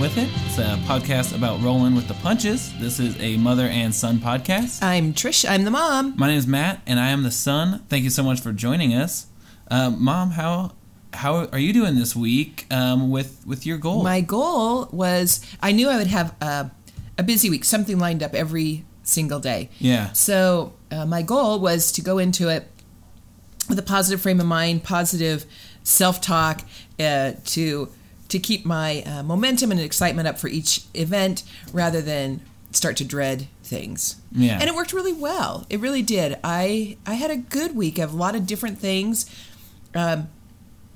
With It. It's a podcast about rolling with the punches. This is a mother and son podcast. I'm Trish. I'm the mom. My name is Matt, and I am the son. Thank you so much for joining us. Uh, Mom, how how are you doing this week um, with with your goal? My goal was I knew I would have a, a busy week, something lined up every single day. yeah. So uh, my goal was to go into it with a positive frame of mind, positive self-talk, uh, to to keep my uh, momentum and excitement up for each event, rather than start to dread things. Yeah. And it worked really well. It really did. I I had a good week of a lot of different things, um,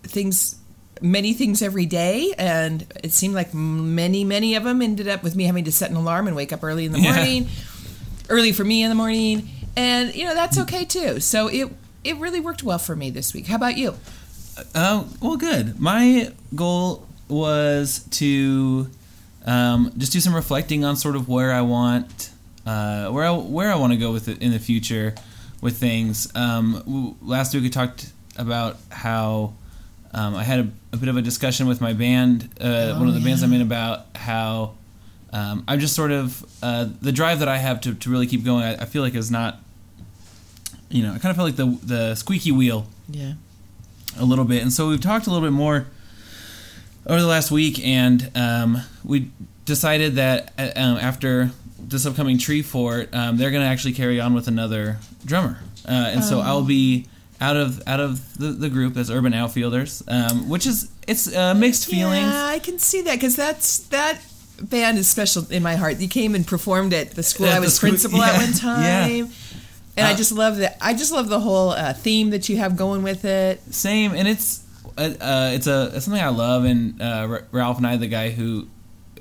things. Many things every day, and it seemed like many, many of them ended up with me having to set an alarm and wake up early in the Yeah. morning early for me in the morning, and you know that's okay too. So it it really worked well for me this week. How about you? Oh, well, good. My goal was to um, just do some reflecting on sort of where I want, uh, where I where I want to go with it in the future with things. Um, last week we talked about how um, I had a, a bit of a discussion with my band, uh, one of the bands I'm in, about how um, I'm just sort of uh, the drive that I have to, to really keep going. I, I feel like is not, you know, I kind of feel like the the squeaky wheel Yeah. a little bit. And so we've talked a little bit more over the last week, and um, we decided that uh, um, after this upcoming Treefort, um, they're going to actually carry on with another drummer, uh, and so I'll be out of out of the, the group as Urban Outfielders, um, which is it's uh, mixed feelings. Yeah, I can see that because that's that band is special in my heart. You came and performed at the school At I was school- principal at one time. yeah. And I Uh, just love that. I just love the whole uh, theme that you have going with it. Same, and it's uh, uh, it's a it's something I love, and uh, R- Ralph and I, the guy who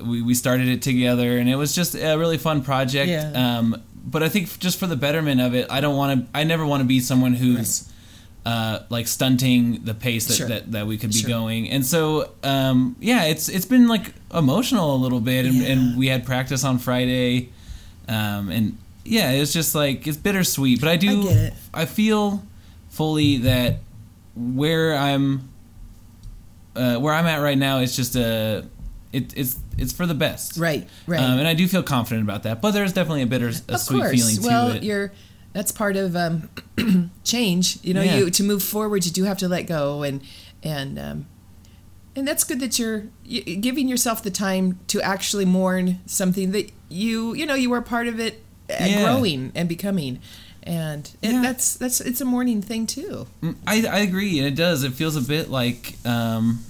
we, we started it together, and it was just a really fun project. Yeah. Um, but I think just for the betterment of it, I don't want to. I never want to be someone who's uh, like stunting the pace that, Sure. that, that we could be Sure. going. And so um, yeah, it's it's been like emotional a little bit, and, Yeah. and we had practice on Friday, um, and yeah, it's just like it's bittersweet. But I do I. I feel fully that where I'm uh, where I'm at right now is just a it, it's it's for the best, Right, right. Um, and I do feel confident about that. But there's definitely a bitter, a of sweet course. feeling well, to it. you're that's part of um, change. You know, Yeah. you to move forward, you do have to let go, and and um, and that's good that you're giving yourself the time to actually mourn something that you you know you were part of it uh, Yeah. growing and becoming, and it, Yeah. that's that's it's a mourning thing too. Mm, I, I agree, and it does. It feels a bit like um,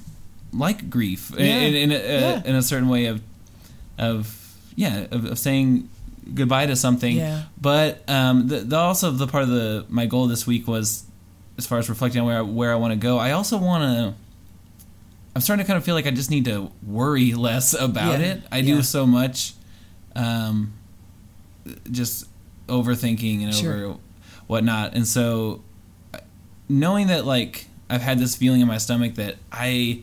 like grief in, Yeah. in, in, a, Yeah. in a certain way of of yeah of, of saying goodbye to something. Yeah. But um, the, the also the part of the my goal this week was as far as reflecting on where I, where I want to go. I also want to. I'm starting to kind of feel like I just need to worry less about Yeah. it. I do so much, um, just overthinking and Sure. over whatnot, and so knowing that like I've had this feeling in my stomach that I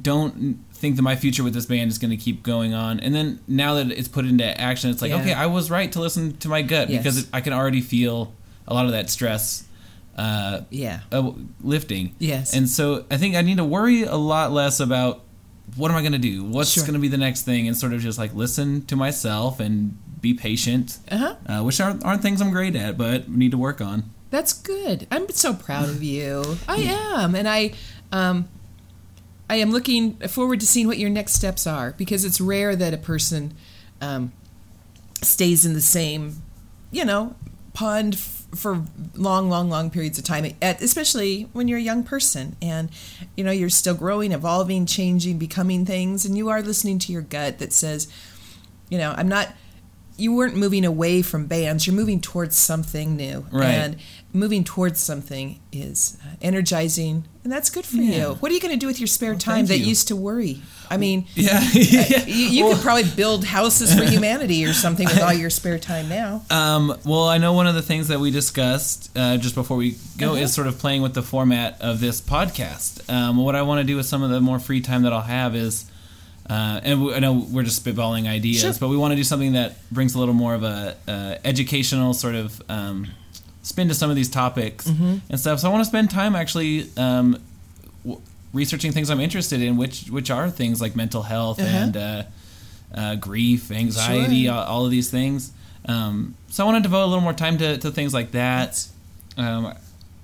don't think that my future with this band is going to keep going on, and then now that it's put into action, it's like Yeah. okay, I was right to listen to my gut Yes. because I can already feel a lot of that stress uh, Yeah. uh, lifting. Yes. and so I think I need to worry a lot less about what am I going to do, what's Sure. going to be the next thing, and sort of just like listen to myself and be patient. Uh-huh. Uh, which aren't, aren't things I'm great at, but need to work on. That's good. I'm so proud of you. I am, and I, um, I am looking forward to seeing what your next steps are because it's rare that a person um, stays in the same, you know, pond f- for long, long, long periods of time. At, especially when you're a young person and you know you're still growing, evolving, changing, becoming things, and you are listening to your gut that says, you know, I'm not. You weren't moving away from bands. You're moving towards something new, Right. and moving towards something is uh, energizing, and that's good for Yeah. you. What are you going to do with your spare Well, time that you. used to worry? I mean, Yeah, yeah. you, you Well- could probably build houses for humanity or something with all your spare time now. Um, well, I know one of the things that we discussed uh, just before we go Uh-huh. is sort of playing with the format of this podcast. Um, what I want to do with some of the more free time that I'll have is, uh, and we, I know we're just spitballing ideas, Sure. but we want to do something that brings a little more of a uh, educational sort of um, spin to some of these topics Mm-hmm. and stuff. So I want to spend time actually um, w- researching things I'm interested in, which which are things like mental health Uh-huh. and uh, uh, grief, anxiety, Sure. all, all of these things. Um, so I want to devote a little more time to, to things like that. Um,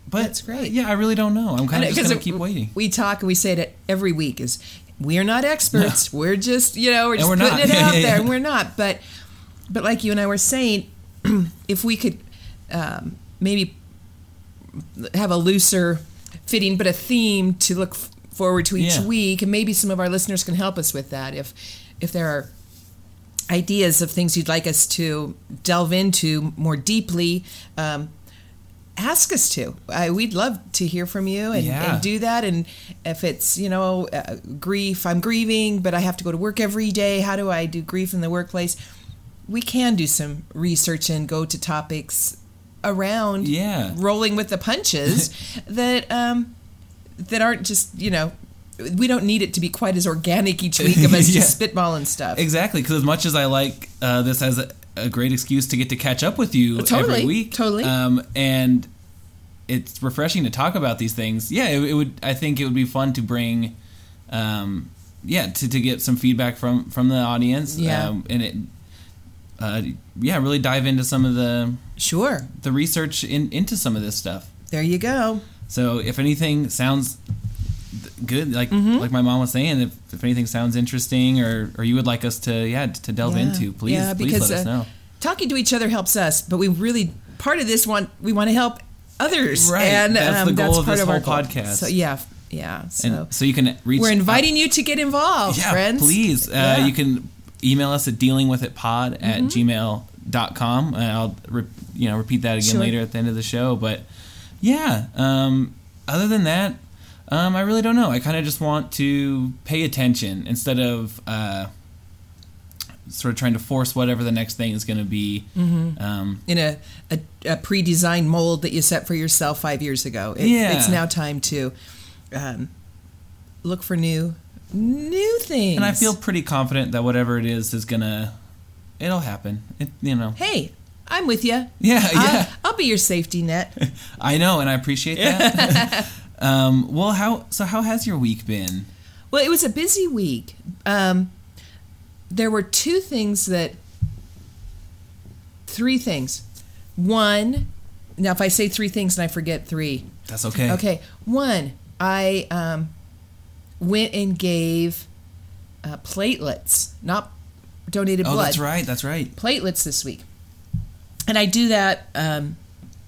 but That's great. Yeah, I really don't know. I'm kind of just gonna keep waiting. We talk and we say it every week is we are not experts. We're just you know we're just we're putting not. it out there, and we're not. But but like you and I were saying, if we could um, maybe have a looser fitting but a theme to look f- forward to each Yeah. week, and maybe some of our listeners can help us with that. If if there are ideas of things you'd like us to delve into more deeply. Um, ask us to. I, we'd love to hear from you and, Yeah. and do that. And if it's, you know, uh, grief, I'm grieving, but I have to go to work every day. How do I do grief in the workplace? We can do some research and go to topics around Yeah. rolling with the punches that um, that aren't just, you know, we don't need it to be quite as organic each week of us Yeah. just spitballing stuff. Exactly, because as much as I like uh, this as a, a great excuse to get to catch up with you Totally, every week, totally. um, and it's refreshing to talk about these things. Yeah, it, it would. I think it would be fun to bring, um, yeah, to, to get some feedback from from the audience. Yeah. um, and it, uh, yeah, really dive into some of the Sure. the research in, into some of this stuff. There you go. So if anything sounds good, like Mm-hmm. like my mom was saying, if, if anything sounds interesting or, or you would like us to yeah to delve Yeah. into, please Yeah, please because, let us uh, know. talking to each other helps us, but we really part of this want we want to help others, Right, And that's um, the goal that's of part this of our whole goal. podcast. So yeah, yeah. So, And so you can reach. we're inviting you to get involved, yeah, friends. please. Uh, Yeah. Mm-hmm. You can email us at dealingwithitpod at gmail.com. And I'll re- you know repeat that again Sure. later at the end of the show. But yeah, um, other than that, um, I really don't know. I kind of just want to pay attention instead of. Uh, Sort of trying to force whatever the next thing is going to be. Mm-hmm. Um, in a, a, a pre-designed mold that you set for yourself five years ago. It, Yeah. it's now time to um, look for new new things. and I feel pretty confident that whatever it is is gonna, it'll happen. It, you know. hey, I'm with you. Yeah, yeah. I'll, I'll be your safety net. I know, and I appreciate that. um, well, how so? How has your week been? Well, it was a busy week. Um, there were two things that, three things. One, now if I say three things and I forget three, That's okay. okay. One, I um, went and gave uh, platelets, not donated Oh, blood. that's right. That's right. Platelets this week, and I do that um,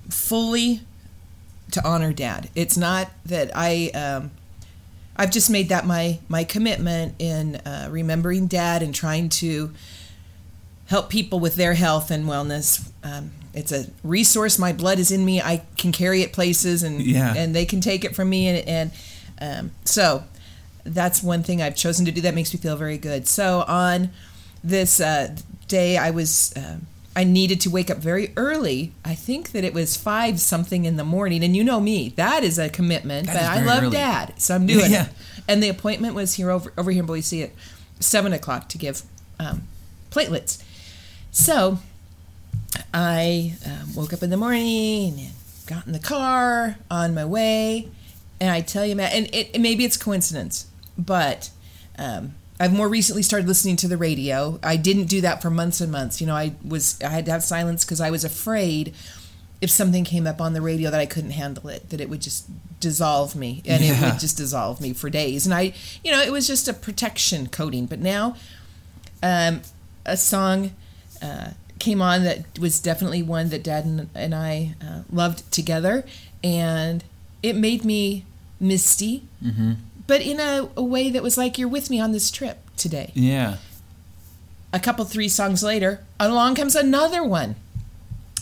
fully to honor Dad. It's not that I. Um, I've just made that my my commitment in uh, remembering Dad and trying to help people with their health and wellness. Um, it's a resource. My blood is in me. I can carry it places, and Yeah. and they can take it from me. And, and um, so that's one thing I've chosen to do that makes me feel very good. So on this uh, day, I was. um I needed to wake up very early. I think that it was five something in the morning, and you know me, that is a commitment. That but I love early. Dad, so I'm doing Yeah. it. And the appointment was here over over here in Boise at seven o'clock to give um, platelets. So I um, woke up in the morning and got in the car on my way, and I tell you, Matt, and it, maybe it's coincidence, but um, I've more recently started listening to the radio. I didn't do that for months and months. You know, I was I had to have silence because I was afraid if something came up on the radio that I couldn't handle it, that it would just dissolve me and it would just dissolve me for days. And I, you know, it was just a protection coating. But now, um, a song uh, came on that was definitely one that Dad and, and I uh, loved together, and it made me misty, Mm-hmm. But in a, a way that was like you're with me on this trip today. Yeah. A couple three songs later, along comes another one.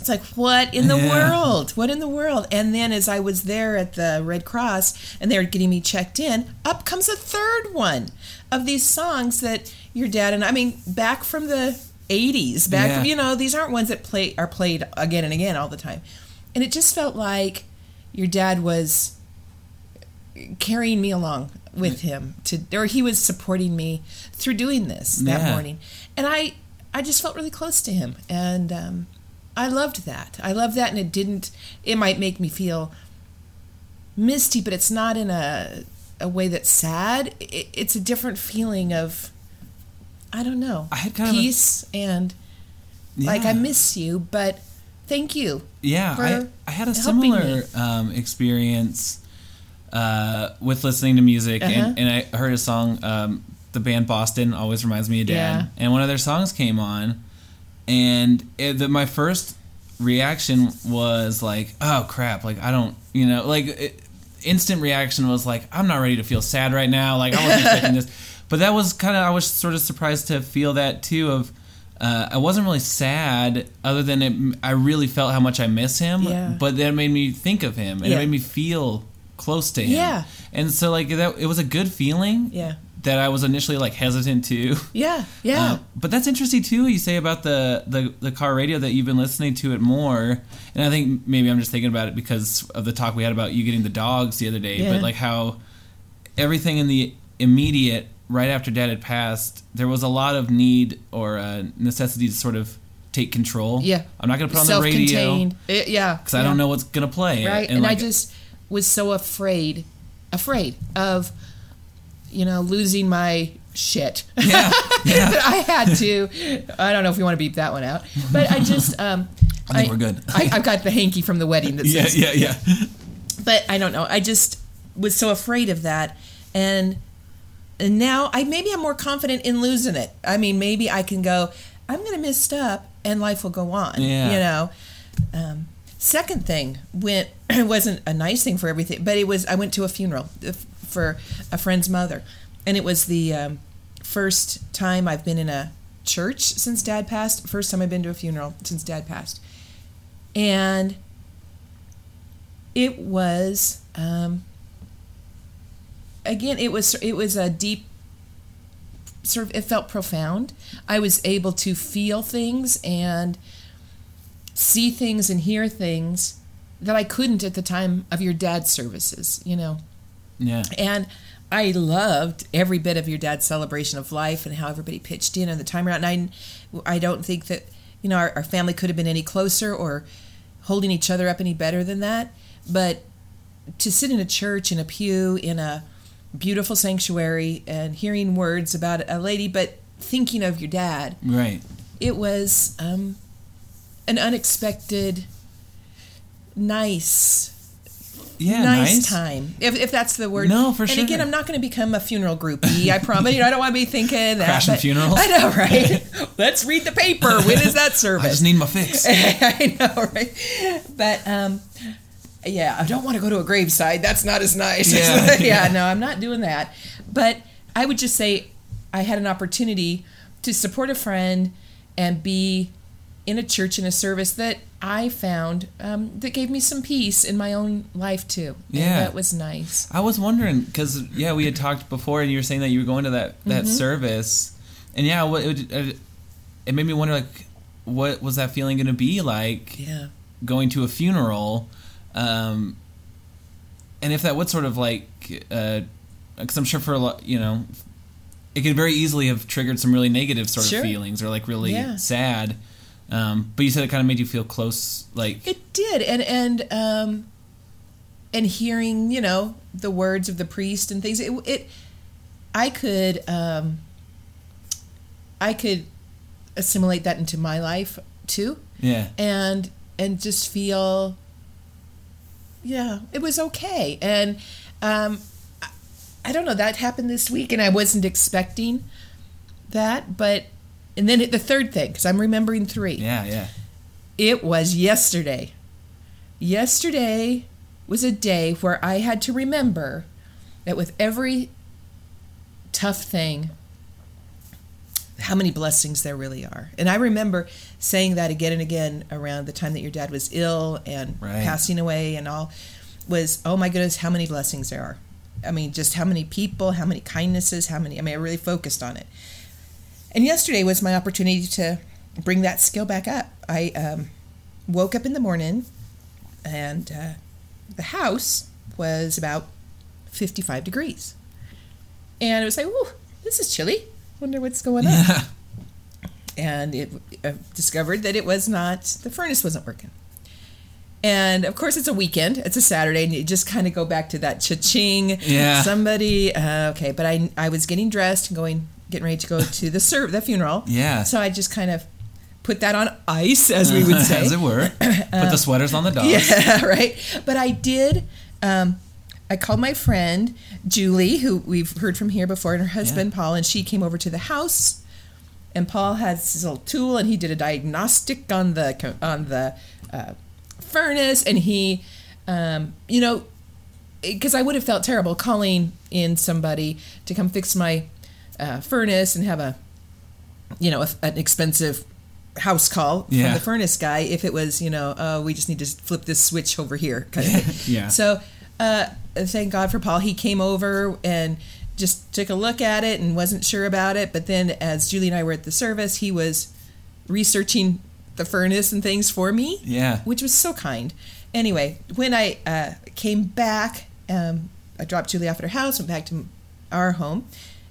It's like, what in the Yeah. world? What in the world? And then as I was there at the Red Cross and they were getting me checked in, up comes a third one of these songs that your dad and I mean, back from the 80s, back Yeah. from, you know, these aren't ones that play are played again and again all the time. And it just felt like your dad was carrying me along with him to or he was supporting me through doing this that Yeah. morning and i i just felt really close to him and um, i loved that i loved that and it didn't it might make me feel misty but it's not in a a way that's sad. It, it's a different feeling of, I don't know, I had kind of a- peace and like I miss you, but thank you. Yeah, I, I had a similar um, experience uh, with listening to music, Uh-huh. and, and I heard a song. Um, the band Boston always reminds me of Dad, Yeah. and one of their songs came on, and it, the, my first reaction was like, "Oh crap!" Like I don't, you know, like it, instant reaction was like, "I'm not ready to feel sad right now." Like I wasn't expecting this, but that was kind of I was sort of surprised to feel that too. Of uh, I wasn't really sad, other than it, I really felt how much I miss him. Yeah. But that made me think of him, and Yeah. it made me feel close to him. Yeah. And so like that, it was a good feeling. Yeah. That I was initially like hesitant to. Yeah. Yeah. Uh, but that's interesting too. You say about the, the the car radio that you've been listening to it more, and I think maybe I'm just thinking about it because of the talk we had about you getting the dogs the other day. Yeah. But like how everything in the immediate right after Dad had passed, there was a lot of need or uh, necessity to sort of take control. Yeah. I'm not going to put on the radio It- yeah. because I don't know what's going to play. right and, i like, just was so afraid afraid of you know losing my shit yeah yeah. that i had to i don't know if you want to beep that one out but i just um I think we're good. I, i've got the hanky from the wedding that Yeah, yeah, yeah. but i don't know i just was so afraid of that and and now i maybe i'm more confident in losing it i mean maybe i can go i'm gonna miss up and life will go on Yeah. you know um, second thing went it wasn't a nice thing for everything but it was i went to a funeral uh, for a friend's mother. And it was the um, first time i've been in a church since dad passed first time i've been to a funeral since dad passed. And it was um, again it was it was a deep sort of it felt profound. I was able to feel things and see things and hear things that i couldn't at the time of your dad's services you know Yeah. and I loved every bit of your dad's celebration of life and how everybody pitched in and the time around. And I, I don't think that, you know, our, our family could have been any closer or holding each other up any better than that. But to sit in a church, in a pew, in a beautiful sanctuary and hearing words about a lady, but thinking of your dad, Right. it was um, an unexpected, nice Yeah. nice, nice. time, if, if that's the word. No, for and sure. And again, I'm not going to become a funeral groupie. I promise. You know, I don't want to be thinking that. Crashing funerals? I know, right? Let's read the paper. When is that service? I just need my fix. I know, right? But um, yeah, I don't want to go to a graveside. That's not as nice. Yeah. yeah, no, I'm not doing that. But I would just say I had an opportunity to support a friend and be in a church in a service that I found um, that gave me some peace in my own life too. And Yeah. that was nice. I was wondering because yeah, we had talked before, and you were saying that you were going to that that Mm-hmm. service, and yeah, what it, it, it made me wonder like, what was that feeling going to be like Yeah. going to a funeral, um, and if that would sort of like, because I'm sure for a lot, you know, it could very easily have triggered some really negative sort Sure. of feelings or like really Yeah. sad. Um, but you said it kind of made you feel close, like It did, and and um, and hearing you know the words of the priest and things. It, it I could um, I could assimilate that into my life too, yeah, and and just feel yeah it was okay and um, I, I don't know that happened this week and I wasn't expecting that but and then the third thing because I'm remembering three yeah, yeah, it was yesterday. Yesterday was a day where I had to remember that with every tough thing, how many blessings there really are. And I remember saying that again and again around the time that your dad was ill and Right. passing away and all was, oh my goodness, how many blessings there are. I mean, just how many people, how many kindnesses, how many, I mean, I really focused on it. And yesterday was my opportunity to bring that skill back up. I um, woke up in the morning and uh, the house was about 55 degrees. And it was like, ooh, this is chilly. Wonder what's going on. yeah, And it uh, discovered that it was not, the furnace wasn't working. And of course, it's a weekend. It's a Saturday, and you just kind of go back to that cha-ching. Yeah. Somebody. Uh, okay, but I I was getting dressed and going, getting ready to go to the serve the funeral. Yeah. So I just kind of put that on ice, as we would say. As it were. Put the sweaters on the dogs. Yeah, right. But I did. Um, I called my friend Julie, who we've heard from here before, and her husband Paul, and she came over to the house. And Paul has his little tool, and he did a diagnostic on the on the uh, furnace, and he, um, you know, because I would have felt terrible calling in somebody to come fix my uh, furnace and have a, you know, a, an expensive house call Yeah. from the furnace guy if it was, you know, oh, we just need to flip this switch over here kind of thing. Yeah. So, uh, thank God for Paul. He came over and just took a look at it and wasn't sure about it. But then, as Julie and I were at the service, he was researching the furnace and things for me Yeah. which was so kind. Anyway, when I uh, came back, um, I dropped Julie off at her house, went back to our home,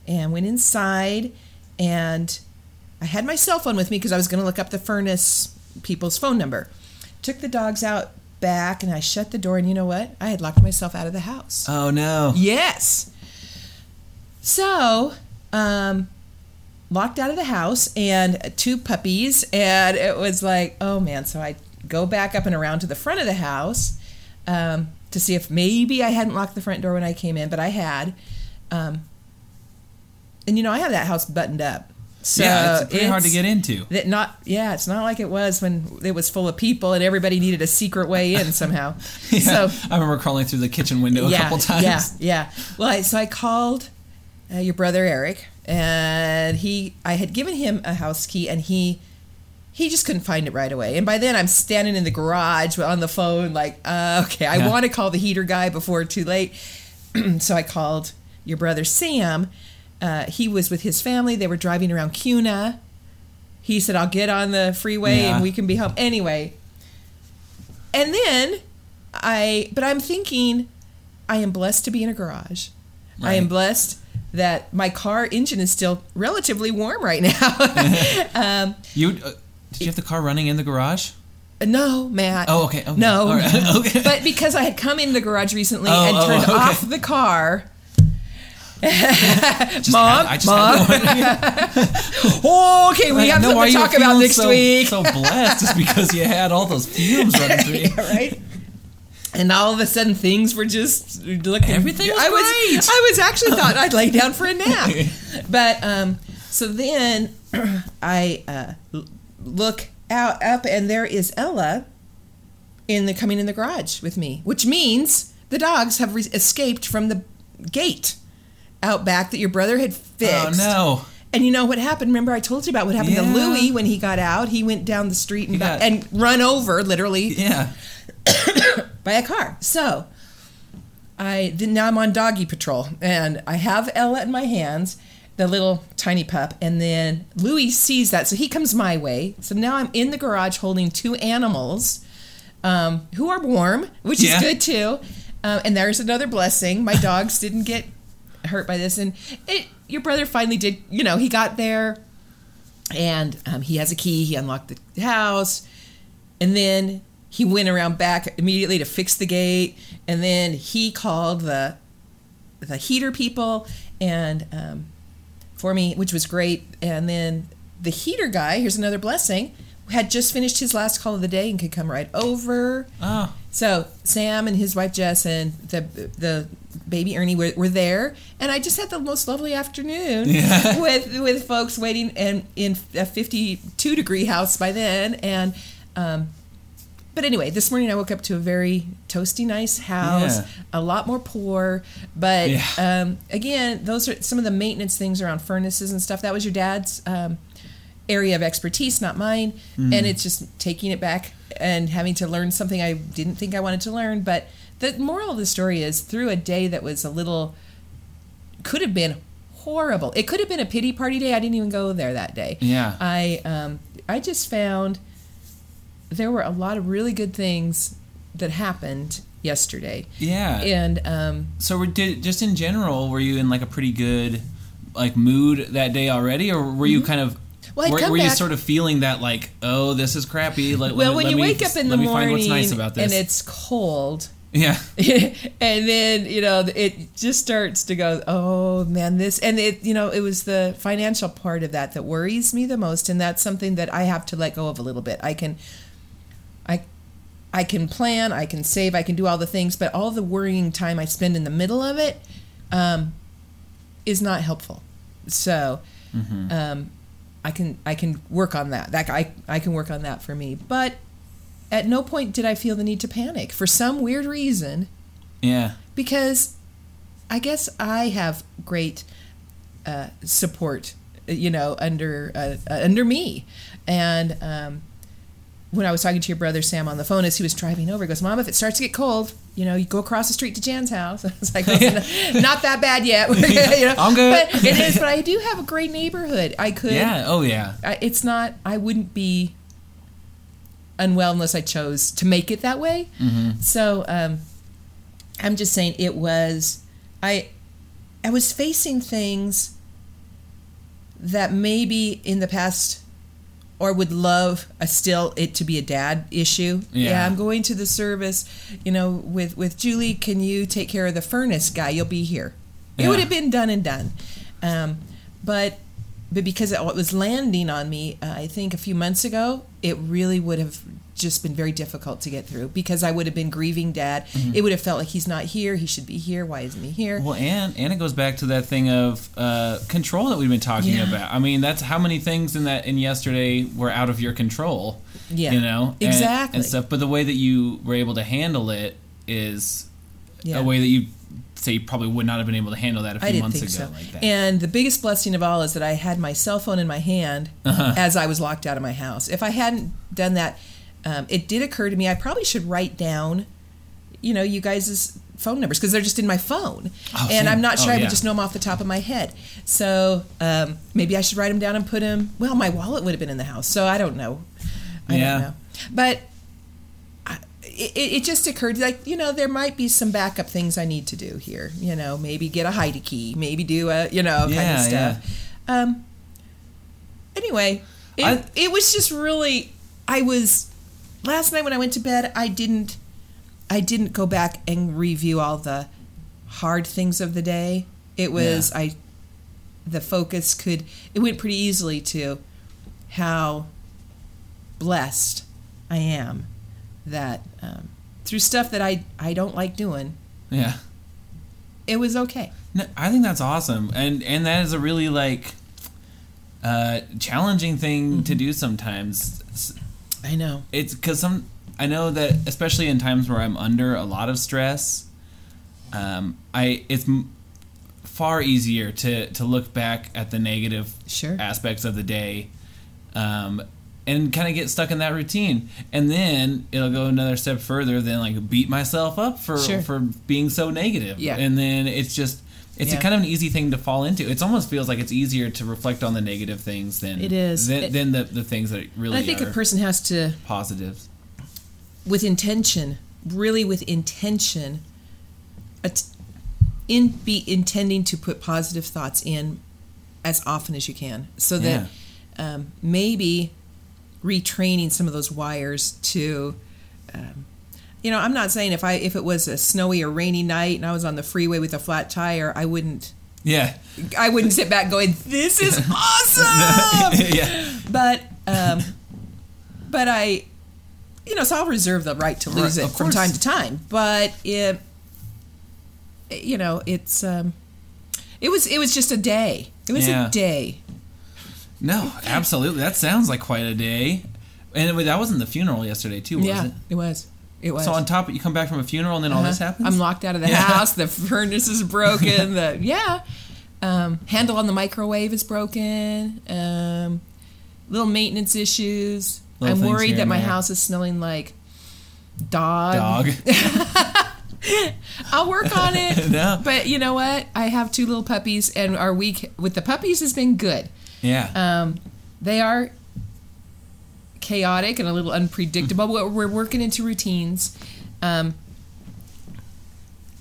and went inside. And I had my cell phone with me because I was going to look up the furnace people's phone number. Took the dogs out back, and I shut the door. And you know what? I had locked myself out of the house. Oh no. Yes. So, um, locked out of the house and two puppies, and it was like, oh man. So I go back up and around to the front of the house um, to see if maybe I hadn't locked the front door when I came in, but I had. Um, and you know, I have that house buttoned up. So yeah, it's pretty hard to get into. that not yeah, it's not like it was when it was full of people and everybody needed a secret way in somehow. Yeah, So I remember crawling through the kitchen window a couple times. yeah, yeah. Well, I, so I called uh, your brother Eric, and he, I had given him a house key, and he, he just couldn't find it right away. And by then, I'm standing in the garage on the phone, like, uh, okay, I Yeah. want to call the heater guy before too late. so I called your brother Sam. Uh, he was with his family. They were driving around Kuna. He said, "I'll get on the freeway Yeah. and we can be home." Anyway, and then I, but I'm thinking, I am blessed to be in a garage. I am blessed that my car engine is still relatively warm right now. um, You uh, did you have the car running in the garage? no, Matt. Oh, okay. okay. No, right. okay. but because I had come in the garage recently Oh, and oh, turned okay. off the car. Just Mom, had- I just Mom. Oh, okay, we have something to talk about next so, week. So blessed just because you had all those fumes running through you. Yeah, right? And all of a sudden, things were just looking. Everything was I was. I was actually thought I'd lay down for a nap, but um, so then I uh, look out up, and there is Ella in the coming in the garage with me, which means the dogs have re- escaped from the gate out back that your brother had fixed. Oh no. And you know what happened? Remember, I told you about what happened to Yeah. Louis when he got out. He went down the street and, got, got- and run over, literally, Yeah. by a car. So I then now I'm on doggy patrol, and I have Ella in my hands, the little tiny pup, and then Louis sees that, so he comes my way. So now I'm in the garage holding two animals, um, who are warm, which Yeah. is good too. Um, and there's another blessing. My dogs didn't get hurt by this, and it, your brother finally did. You know, he got there, and um, he has a key. He unlocked the house, and then he went around back immediately to fix the gate, and then he called the the heater people and um, for me, which was great. And then the heater guy, here's another blessing, had just finished his last call of the day and could come right over. Oh. So Sam and his wife Jess and the the baby Ernie were, were there, and I just had the most lovely afternoon Yeah. with with folks waiting and in a 52 degree house by then, and um, but anyway, this morning I woke up to a very toasty, nice house, Yeah. a lot more poor, but Yeah. um, again, those are some of the maintenance things around furnaces and stuff. That was your dad's. Um, area of expertise, not mine. Mm. And it's just taking it back and having to learn something I didn't think I wanted to learn. But the moral of the story is through a day that was a little, could have been horrible. It could have been a pity party day. I didn't even go there that day. Yeah. I um, I just found there were a lot of really good things that happened yesterday. Yeah. And um, So did just in general, were you in like a pretty good like mood that day already, or were Mm-hmm. you kind of Well, were, were you sort of feeling that like, oh, this is crappy? Let, well, let, when let you me, wake up in the morning nice and it's cold, yeah, and then you know it just starts to go oh man this and it you know it was the financial part of that that worries me the most and that's something that i have to let go of a little bit. I can i i can plan i can save i can do all the things but all the worrying time i spend in the middle of it um, is not helpful. So um, i can i can work on that. That I, I can work on that for me. But at no point did i feel the need to panic for some weird reason. Yeah, because I guess I have great uh, support, you know, under uh, uh, under me. And um, when I was talking to your brother Sam on the phone as he was driving over, he goes, "Mom, if it starts to get cold, you know, you go across the street to Jan's house." It's like, well, not, that bad yet. you know? I'm good. But it is. But I do have a great neighborhood. I could. yeah, oh yeah, I, it's not. I wouldn't be unwell unless I chose to make it that way. Mm-hmm. So um, I'm just saying it was. I I was facing things that maybe in the past or would love a still it to be a dad issue. Yeah. I'm going to the service, you know, with with Julie. Can you take care of the furnace guy? You'll be here. It would have been done and done, um, but but because it was landing on me, uh, I think a few months ago, it really would have just been very difficult to get through because I would have been grieving dad. It would have felt like he's not here. He should be here. Why isn't he here? Well, and and it goes back to that thing of uh, control that we've been talking Yeah. about. I mean, that's how many things in that in yesterday were out of your control. Yeah. you know, and, Exactly. and stuff. But the way that you were able to handle it is Yeah. a way that you say you probably would not have been able to handle that a few I didn't months think ago so. like that. And the biggest blessing of all is that I had my cell phone in my hand Uh-huh. as I was locked out of my house. If I hadn't done that, um, it did occur to me I probably should write down, you know, you guys' phone numbers because they're just in my phone, Oh, and. I'm not sure Oh, I would yeah. just know them off the top of my head. So um, maybe I should write them down and put them. Well, my wallet would have been in the house, so I don't know. I Yeah. don't know, but. It, it just occurred like you know there might be some backup things I need to do here you know maybe get a hide key maybe do a you know kind Yeah, of stuff. Um anyway it, I- it was just really I was last night when I went to bed I didn't I didn't go back and review all the hard things of the day. It was I the focus could it went pretty easily to how blessed I am that um, through stuff that I I don't like doing, yeah. it was okay. No, I think that's awesome, and and that is a really like uh, challenging thing Mm-hmm. to do sometimes. I know. It's because some I know that especially in times where I'm under a lot of stress, um, I it's far easier to to look back at the negative Sure. aspects of the day, um, and kind of get stuck in that routine, and then it'll go another step further than like beat myself up for Sure. for being so negative, Yeah. and then it's just. It's Yeah. a kind of an easy thing to fall into. It almost feels like it's easier to reflect on the negative things than It is. than, It- than the, the things that really I think a person has to, positives. with intention, really with intention, in be intending to put positive thoughts in as often as you can, so that um, maybe retraining some of those wires to. Um, you know, I'm not saying if I if it was a snowy or rainy night and I was on the freeway with a flat tire, I wouldn't Yeah. I wouldn't sit back going, "This is awesome." yeah. but um, but I, you know, so I'll reserve the right to lose Right, it from time to time. But it, you know, it's um, it was it was just a day. It was Yeah. a day. No, absolutely. That sounds like quite a day. And it, that wasn't the funeral yesterday too, was yeah, it? it was. It was. So on top, of, you come back from a funeral and then all this Uh-huh. happens. I'm locked out of the Yeah. house. The furnace is broken. the yeah, um, handle on the microwave is broken. Um, little maintenance issues. Little I'm worried that my there. house is smelling like dog. Dog. I'll work on it. No. But you know what? I have two little puppies, and our week with the puppies has been good. Yeah. Um, they are chaotic and a little unpredictable. We're, we're working into routines. Um,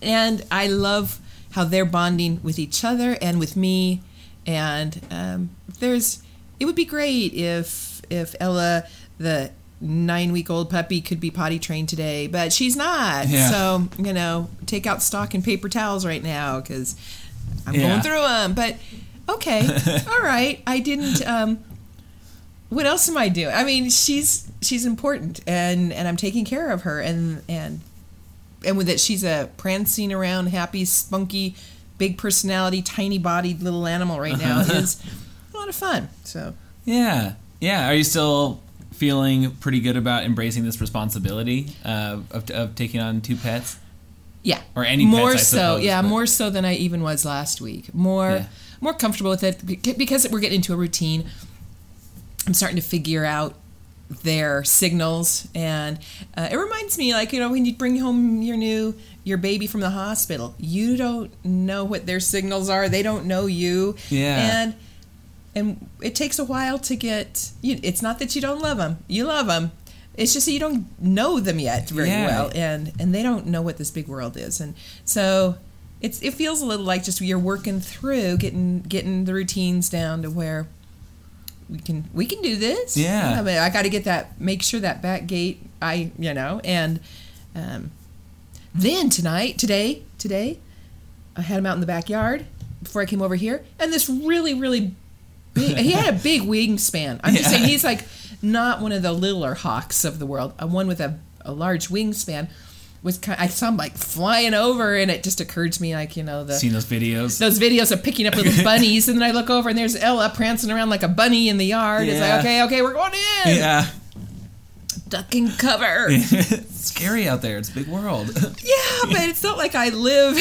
and I love how they're bonding with each other and with me. And um, there's it would be great if if Ella, the nine week old puppy, could be potty trained today, but she's not. Yeah. So you know, take out stock and paper towels right now because I'm Yeah. going through them. But okay, all right. I didn't. Um, what else am I doing? I mean, she's she's important, and and I'm taking care of her, and and and with it, she's a prancing around, happy, spunky, big personality, tiny bodied little animal right now is a lot of fun. So Yeah, yeah. Are you still feeling pretty good about embracing this responsibility uh, of, of taking on two pets? yeah, Or any more pets, I so, suppose, yeah, but- more so than I even was last week. More Yeah. More comfortable with it because we're getting into a routine. I'm starting to figure out their signals and uh, it reminds me like you know when you bring home your new your baby from the hospital you don't know what their signals are they don't know you Yeah. and and it takes a while to get you, it's not that you don't love them you love them it's just that you don't know them yet very Yeah. well and and they don't know what this big world is and so it's it feels a little like just you're working through getting getting the routines down to where we can we can do this. Yeah. I, mean, I got to get that make sure that back gate I you know and um, then tonight today today I had him out in the backyard before I came over here and this really really big he had a big wingspan. I'm just saying he's like not one of the littler hawks of the world a one with a, a large wingspan was kind Of, I saw him like flying over and it just occurred to me like you know the Seen those videos? those videos of picking up little bunnies, and then I look over and there's Ella prancing around like a bunny in the yard. It's like, okay, okay, we're going in. yeah. Duck and cover. it's scary out there. It's a big world. yeah, but it's not like I live.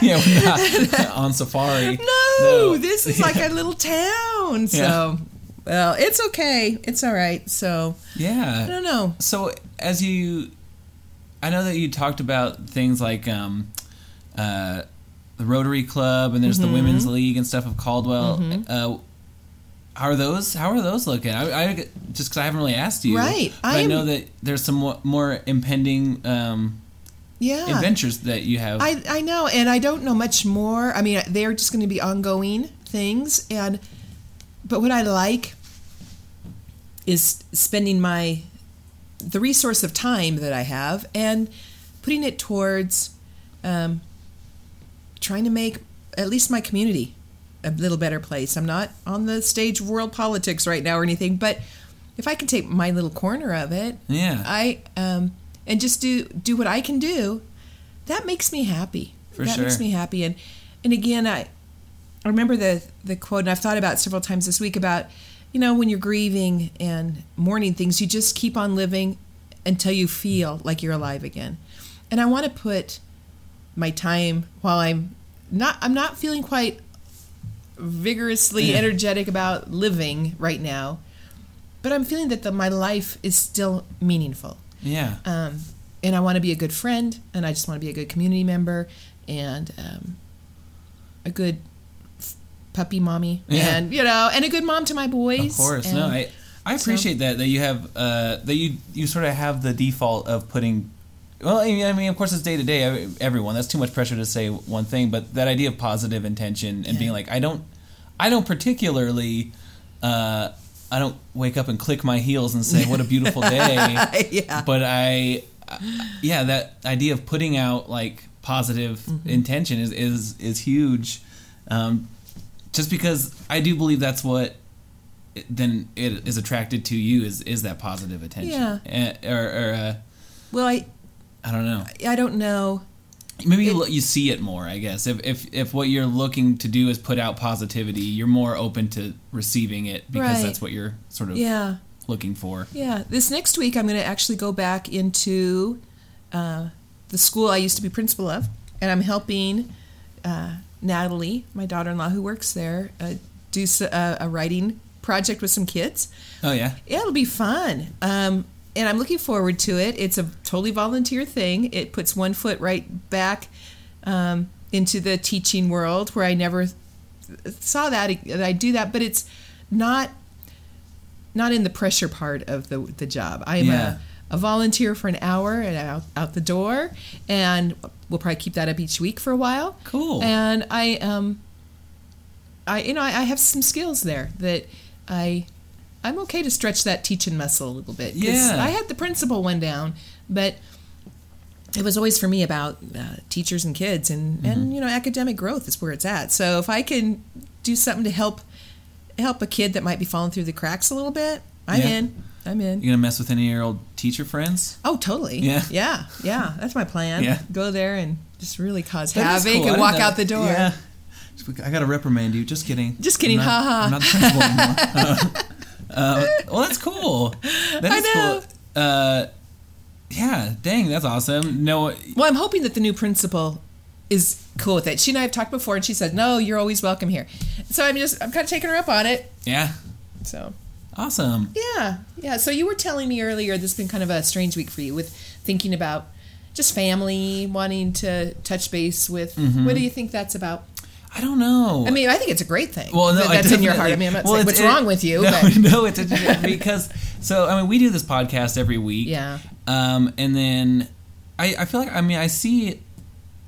Yeah, we're not on safari. no, No. this is like a little town. So, Yeah. well, it's okay. It's all right. So, yeah, I don't know. So as you, I know that you talked about things like um, uh, the Rotary Club and there's Mm-hmm. the Women's League and stuff of Caldwell. Uh, how are those? How are those looking? I, I just because I haven't really asked you, Right. I I, am- know that there's some more, more impending um, Yeah. adventures that you have. I, I know, and I don't know much more. I mean, they're just going to be ongoing things, and but what I like is spending my the resource of time that I have and putting it towards um, trying to make at least my community a little better place. I'm not on the stage of world politics right now or anything, but if I can take my little corner of it, yeah, I um and just do do what I can do, that makes me happy. For that makes me happy. And and again, I I remember the the quote, and I've thought about it several times this week about, you know, when you're grieving and mourning things, you just keep on living until you feel like you're alive again. And I want to put my time while I'm not I'm not feeling quite vigorously energetic about living right now, but I'm feeling that the, my life is still meaningful. yeah, Um, and I want to be a good friend, and I just want to be a good community member, and um, a good puppy mommy, Yeah. and you know, and a good mom to my boys. of course. and- no, I I so- appreciate that that you have uh, that you you sort of have the default of putting. Well, I mean, I mean, of course, it's day to day. Everyone. That's too much pressure to say one thing, but that idea of positive intention and Yeah. being like, I don't, I don't particularly, uh, I don't wake up and click my heels and say, "What a beautiful day." yeah, but I, uh, yeah, that idea of putting out like positive Mm-hmm. intention is is is huge. Um, just because I do believe that's what it- then it is attracted to you is is that positive attention. Yeah. Eh, or, or uh, well, I I don't know. I don't know. Maybe you, you see it more. I guess if, if if what you're looking to do is put out positivity, you're more open to receiving it because Right. that's what you're sort of Yeah, looking for. yeah. This next week, I'm going to actually go back into uh, the school I used to be principal of, and I'm helping uh, Natalie, my daughter-in-law who works there, uh, do a, a writing project with some kids. Oh yeah. Yeah, it'll be fun. Um, and I'm looking forward to it. It's a totally volunteer thing. It puts one foot right back um, into the teaching world where I never saw that, that I do that, but it's not not in the pressure part of the the job. I'm Yeah. a, a volunteer for an hour and out, out the door, and we'll probably keep that up each week for a while. Cool. And I um I you know I, I have some skills there that I I'm okay to stretch that teaching muscle a little bit. Yeah. I had the principal one down, but it was always for me about uh, teachers and kids, and Mm-hmm. and you know academic growth is where it's at. So if I can do something to help help a kid that might be falling through the cracks a little bit, I'm Yeah. in. I'm in. You gonna mess with any of your old teacher friends? Oh, totally. Yeah. yeah, yeah. That's my plan. Yeah. Go there and just really cause That is havoc cool. And walk know out the door. Yeah. I gotta reprimand you. Just kidding. Just kidding. Ha ha. I'm not the principal anymore. uh, well, that's cool. That I know. cool. Uh, yeah. Dang, that's awesome. No. Well, I'm hoping that the new principal is cool with it. She and I have talked before, and she said, "No, you're always welcome here." So I'm just I'm kind of taking her up on it. Yeah. So Awesome. yeah, yeah. So you were telling me earlier this has been kind of a strange week for you with thinking about just family, wanting to touch base with. Mm-hmm. What do you think that's about? I don't know. I mean, I think it's a great thing. Well, no, that's in your heart. I mean, I'm not well, saying what's it- wrong with you, No, but no, it's because so I mean we do this podcast every week. yeah, Um, and then I, I feel like I mean I see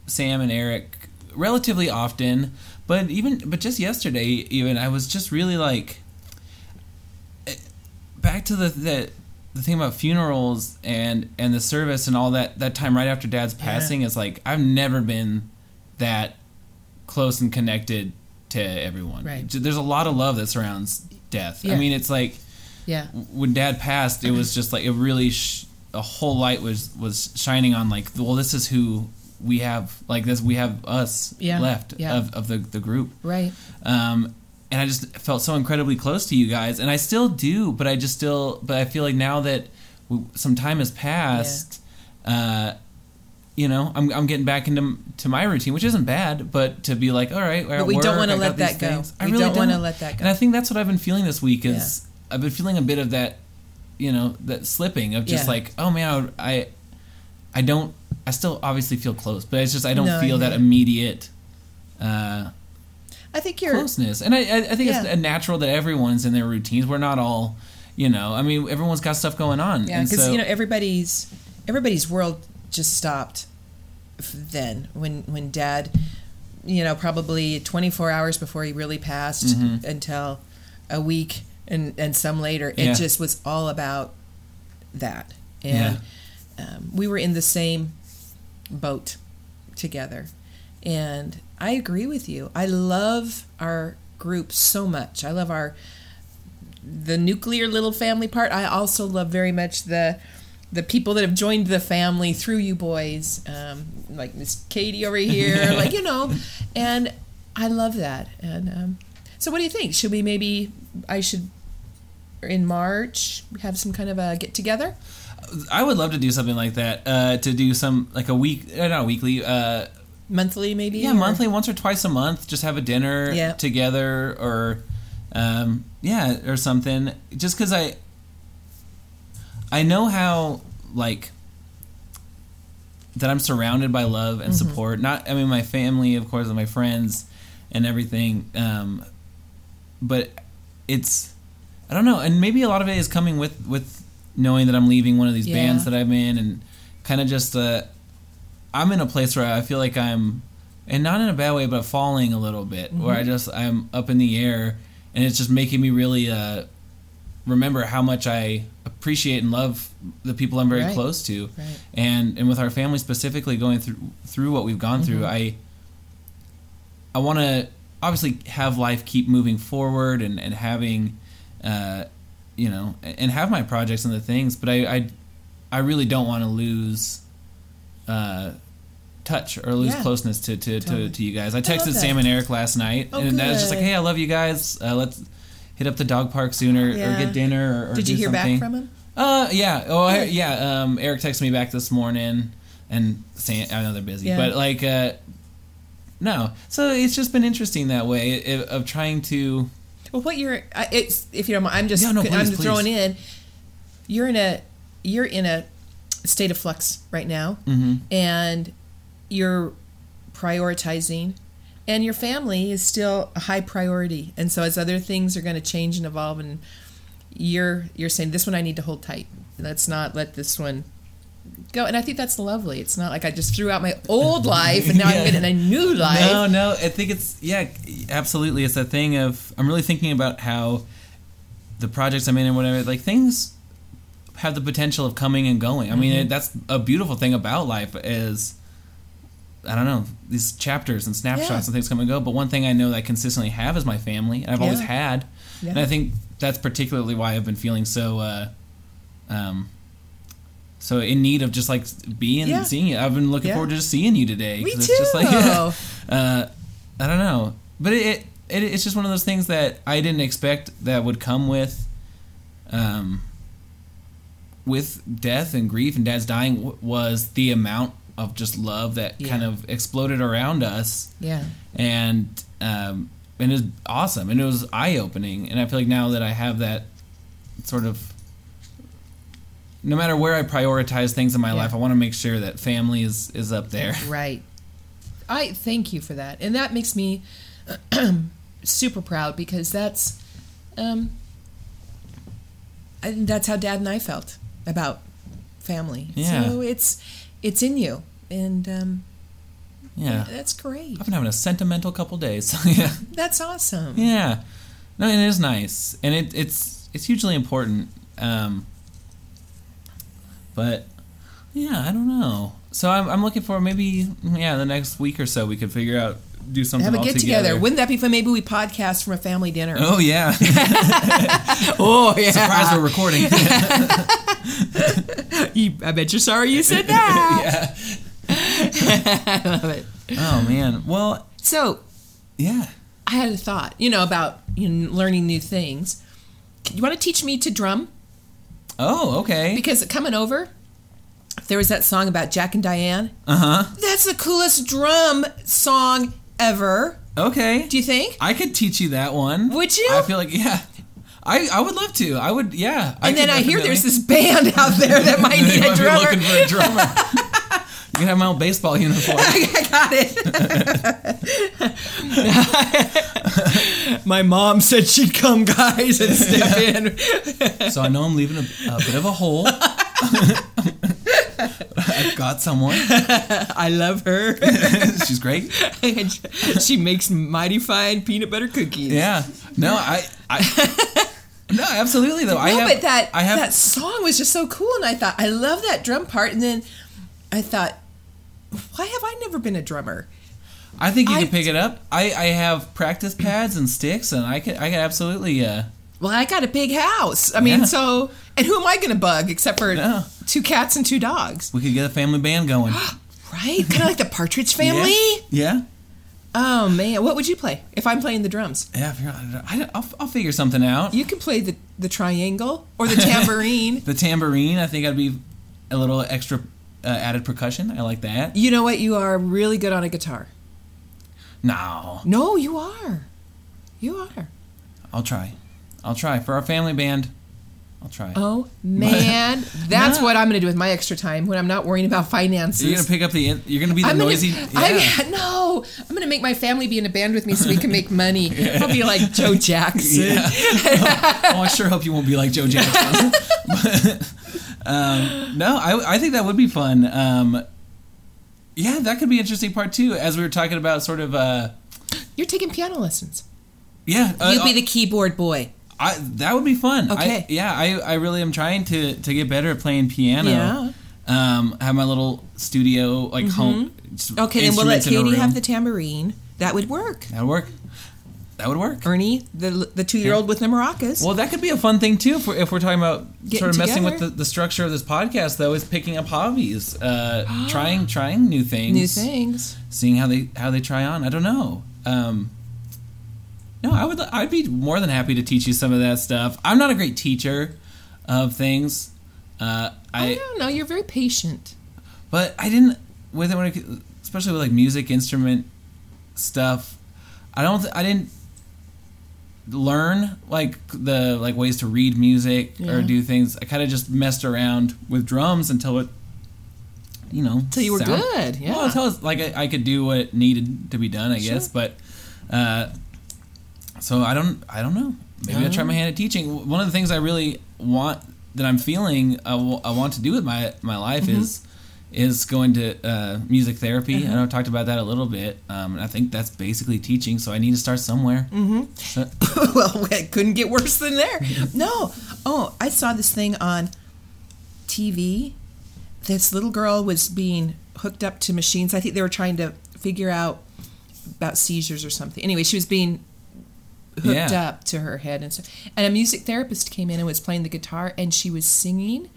Sam and Eric relatively often, but even but just yesterday even I was just really like back to the the, the thing about funerals and and the service and all that that time right after Dad's Yeah. passing is like I've never been that close and connected to everyone. Right. There's a lot of love that surrounds death. I mean, it's like yeah, when dad passed it was just like it really sh- a whole light was was shining on like well this is who we have like this we have us Yeah, left yeah. of, of the, the group right. um and i just felt so incredibly close to you guys and i still do but i just still but i feel like now that we, some time has passed uh you know I'm, I'm getting back into to my routine which isn't bad but to be like all right But we don't want to let that go. I we really don't want to let that go. and I think that's what I've been feeling this week is I've been feeling a bit of that, you know, that slipping of just Yeah. like, oh man, I, I don't, I still obviously feel close, but it's just I don't No, I feel that immediate uh, I think you're closeness, and I, I, I think it's Yeah. a natural that everyone's in their routines. We're not all, you know, I mean, everyone's got stuff going on, Yeah, because so you know everybody's everybody's world just stopped then when when Dad, you know, probably 24 hours before he really passed Mhm. until a week and and some later. It Yeah. just was all about that, and um, we were in the same boat together. And I agree with you. I love our group so much. I love our the nuclear little family part. I also love very much the the people that have joined the family through you boys, um, like Miss Katie over here, like you know, and I love that. And um, so, what do you think? Should we maybe? I should in March have some kind of a get together. I would love to do something like that. Uh, to do some like a week, uh, not weekly. Uh, Monthly, maybe. yeah, or- monthly, once or twice a month. Just have a dinner Yeah. together, or um, yeah, or something. Just because I, I know how like that I'm surrounded by love and Mm-hmm. support. Not, I mean, my family, of course, and my friends and everything. Um, but it's, I don't know, and maybe a lot of it is coming with with knowing that I'm leaving one of these Yeah. bands that I'm in, and kind of just uh, I'm in a place where I feel like I'm, and not in a bad way, but falling a little bit, where Mm-hmm. I just I'm up in the air, and it's just making me really uh, remember how much I appreciate and love the people I'm very Right. close to, Right. and and with our family specifically going through through what we've gone through, I I want to obviously have life keep moving forward and and having, uh, you know, and have my projects and the things, but I I, I really don't want to lose. Uh, touch or lose Yeah. closeness to, to, Totally. to, to you guys. I texted that. Sam and Eric last night, Oh, and I was just like, "Hey, I love you guys. Uh, let's hit up the dog park sooner or get dinner." Or, or Did you hear something. back from him? Uh, yeah. Oh, I, yeah. Um, Eric texted me back this morning, and saying I know they're busy, Yeah. but like, uh, no. So it's just been interesting that way i- of trying to. Well, what you're it's if you don't mind, I'm just No, no, I'm please, throwing in. You're in a you're in a state of flux right now, hmm and you're prioritizing, and your family is still a high priority. And so as other things are going to change and evolve, and you're you're saying this one I need to hold tight. Let's not let this one go. And I think that's lovely. It's not like I just threw out my old life and now I'm in a new life. No, no. I think it's yeah, absolutely. It's a thing of I'm really thinking about how the projects I'm in and whatever, like things have the potential of coming and going. I mean, Mm-hmm. it, that's a beautiful thing about life is I don't know these chapters and snapshots Yeah. and things come and go. But one thing I know that I consistently have is my family. and I've always had, Yeah. and I think that's particularly why I've been feeling so. Uh, um, so in need of just like being Yeah. seeing you. I've been looking Yeah. forward to just seeing you today. Me It's just like, too. uh, I don't know, but it, it it's just one of those things that I didn't expect that would come with, um, with death and grief and dad's dying w- was the amount of just love that Yeah. kind of exploded around us Yeah. and um, and it was awesome and it was eye opening and I feel like now that I have that sort of no matter where I prioritize things in my Yeah. life, I want to make sure that family is is up there. Right. I thank you for that, and that makes me super proud because that's, um, and that's how Dad and I felt about family. Yeah. So it's it's in you, and um, Yeah, that's great. I've been having a sentimental couple days. yeah, That's awesome. yeah, no, it is nice and it, it's it's hugely important. Um, but yeah, I don't know. So I'm I'm looking for maybe yeah the next week or so we could figure out do something Have a get together. together. Wouldn't that be fun? Maybe we podcast from a family dinner. Oh yeah. Oh, yeah. Surprise we're recording. You- I bet you're sorry you said that. yeah. I love it. Oh man. Well, So yeah. I had a thought, you know, about you know, learning new things. You want to teach me to drum? Oh, okay. Because coming over, there was that song about Jack and Diane. Uh huh. That's the coolest drum song ever. Okay. Do you think? I could teach you that one. Would you? I feel like yeah. I I would love to. I would yeah. and then I hear there's this band out there that might need a drummer. looking for a drummer. you can have my old baseball uniform. I got it. My mom said she'd come, guys, and step in. so I know I'm leaving a, a bit of a hole. I've got someone. I love her. She's great. she makes mighty fine peanut butter cookies. Yeah. No, I. I no, absolutely though. I no, have, but that I have that song was just so cool, and I thought I love that drum part. And then I thought, why have I never been a drummer? I think you I- can pick it up. I, I have practice pads and sticks, and I can I can absolutely. Uh, Well, I got a big house. I mean, Yeah. so and who am I going to bug except for No. two cats and two dogs, we could get a family band going. right? kind of like the Partridge Family. Yeah. Oh man, what would you play if I'm playing the drums? Yeah. I, I'll, I'll figure something out. You can play the the triangle or the tambourine. The tambourine, I think I'd be a little extra uh, added percussion. I like that. you know what? You are really good on a guitar. No, No, you are. You are. I'll try. I'll try for our family band. I'll try. Oh man, that's No. what I'm going to do with my extra time when I'm not worrying about finances. you're gonna pick up the. in- You're gonna be the I'm gonna, noisy. Yeah. I'm, no, I'm gonna make my family be in a band with me so we can make money. I'll be like Joe Jackson. Yeah. oh, I sure hope you won't be like Joe Jackson. But, um, no, I, I think that would be fun. Um, yeah, that could be an interesting part too. As we were talking about, sort of. Uh, You're taking piano lessons. yeah, uh, you be the keyboard boy. I, that would be fun. Okay. I, yeah, I, I really am trying to, to get better at playing piano. Yeah. Um, have my little studio, like home. Mm-hmm. Okay, then we'll let instruments in a Katie have the tambourine. That would work. That would work. That would work. Ernie, the the two year old with the maracas. Well, that could be a fun thing too. If we're, if we're talking about Getting sort of messing with the, the structure of this podcast, though, is picking up hobbies, uh, trying trying new things, New things. seeing how they how they try on. I don't know. Um, no, I would. I'd be more than happy to teach you some of that stuff. I'm not a great teacher of things. Uh, I I don't know. You're very patient. but I didn't with it when it, especially with like music instrument stuff. I don't. I didn't learn like the like ways to read music Yeah. or do things. I kind of just messed around with drums until it, you know, Till you were sound- good, yeah. Well, until like I, I could do what needed to be done, I guess. But uh, so I don't. I don't know. Maybe I'll try my hand at teaching. One of the things I really want that I'm feeling I want to do with my my life Mm-hmm. is is going to uh, music therapy. I know I talked about that a little bit. Um, and I think that's basically teaching, so I need to start somewhere. Mm-hmm. Well, it couldn't get worse than there. No. Oh, I saw this thing on TV. This little girl was being hooked up to machines. I think they were trying to figure out about seizures or something. Anyway, she was being hooked Yeah. up to her head and stuff. And a music therapist came in and was playing the guitar and she was singing.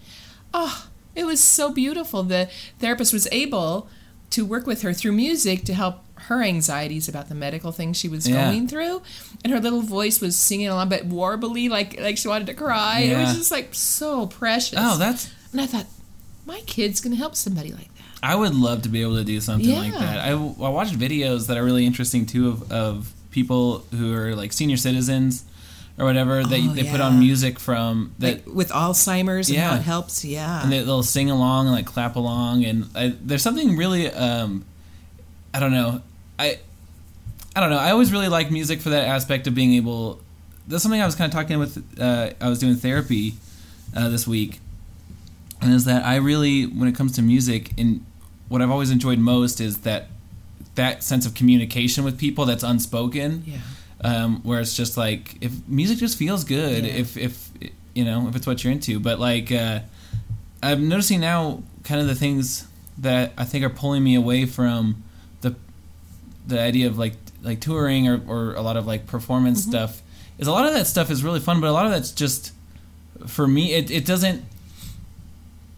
Oh, it was so beautiful. The therapist was able to work with her through music to help her anxieties about the medical things she was Yeah. going through. And her little voice was singing along, but warbly, like like she wanted to cry. It was just like so precious. oh, that's and I thought, my kid's gonna help somebody like that. I would love to be able to do something like that. I, I watched videos that are really interesting too of, of people who are like senior citizens or whatever. They, Oh, they put yeah. on music from that, Like with Alzheimer's and how Yeah. it helps. Yeah. and they, they'll sing along and like clap along. And I, there's something really, um, I don't know, I, I don't know. I always really like music for that aspect of being able. That's something I was kind of talking with. Uh, I was doing therapy uh, this week, and is that I really, when it comes to music, and what I've always enjoyed most is that that sense of communication with people that's unspoken. yeah. Um, where it's just like if music just feels good, Yeah. if if you know if it's what you're into. But like uh, I'm noticing now, kind of the things that I think are pulling me away from the the idea of like like touring or, or a lot of like performance Mm-hmm. stuff is a lot of that stuff is really fun, but a lot of that's just for me it, it doesn't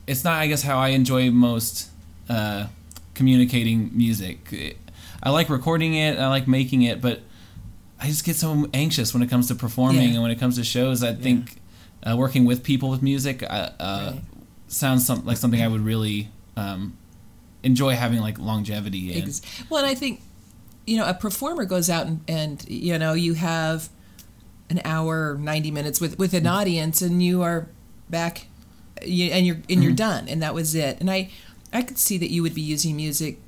it's not I guess how I enjoy most uh, communicating music. I like recording it, I like making it, but I just get so anxious when it comes to performing Yeah. and when it comes to shows. I think uh, working with people with music uh, uh, Right. sounds some, like something I would really um, enjoy having like longevity in. Well, and I think you know a performer goes out and, and you know you have an hour, ninety minutes with with an audience, and you are back, you, and you're and you're done, and that was it. And I I could see that you would be using music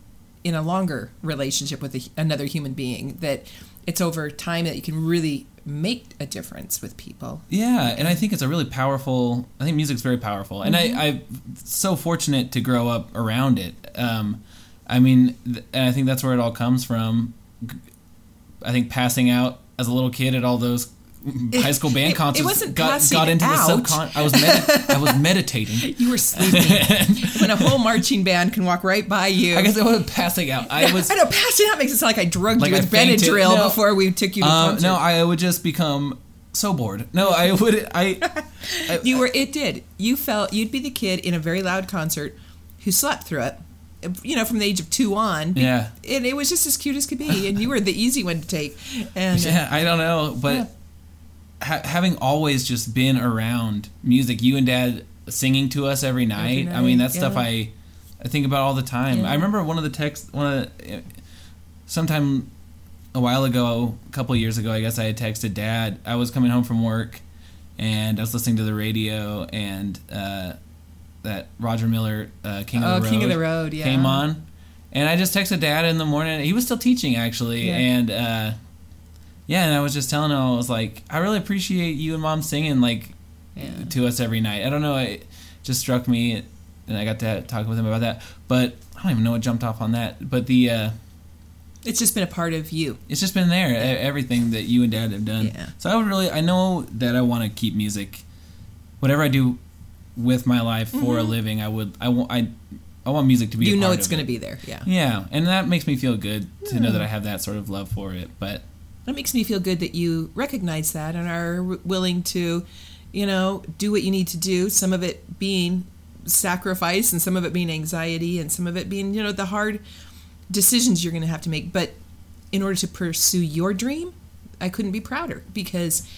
in a longer relationship with a, another human being. That it's over time that you can really make a difference with people. Yeah, and I think it's a really powerful. I think music's very powerful, and I, I'm so fortunate to grow up around it. Um, I mean, th- and I think that's where it all comes from. I think passing out as a little kid at all those high school band it- it wasn't got, got into the out. subcon. I was med- I was meditating. You were sleeping when a whole marching band can walk right by you. I guess I wasn't passing out. I was I know passing out makes it sound like I drugged Like you I with fainted. Benadryl No. before we took you to um, concert. no. I would just become so bored. No, I would. I you were. It did. You felt you'd be the kid in a very loud concert who slept through it. You know, from the age of two on. yeah. And it was just as cute as could be, and you were the easy one to take. And Yeah, I don't know, but Yeah. Ha- having always just been around music, you and Dad singing to us every night. I mean, night, that's stuff. I I think about all the time. Yeah. I remember one of the texts, one of the, sometime a while ago, a couple of years ago, I guess I had texted Dad. I was coming home from work, and I was listening to the radio, and uh, that Roger Miller, uh, King of Oh, the Road, King of the Road, yeah. came on. And I just texted Dad in the morning. He was still teaching actually, Yeah. and uh, yeah, and I was just telling him I was like, I really appreciate you and Mom singing like Yeah. to us every night. I don't know, it just struck me, and I got to talk with him about that. But I don't even know what jumped off on that. But the uh, it's just been a part of you. it's just been there, e- everything that you and Dad have done. Yeah. So I would really, I know that I want to keep music, whatever I do with my life for a living. I would, I want, I, I want music to be. Mm-hmm. You know it's going to be there. Yeah. Yeah, and that makes me feel good to know that I have that sort of love for it. But It makes me feel good that you recognize that and are willing to, you know, do what you need to do. Some of it being sacrifice, and some of it being anxiety, and some of it being, you know, the hard decisions you're going to have to make. But in order to pursue your dream, I couldn't be prouder because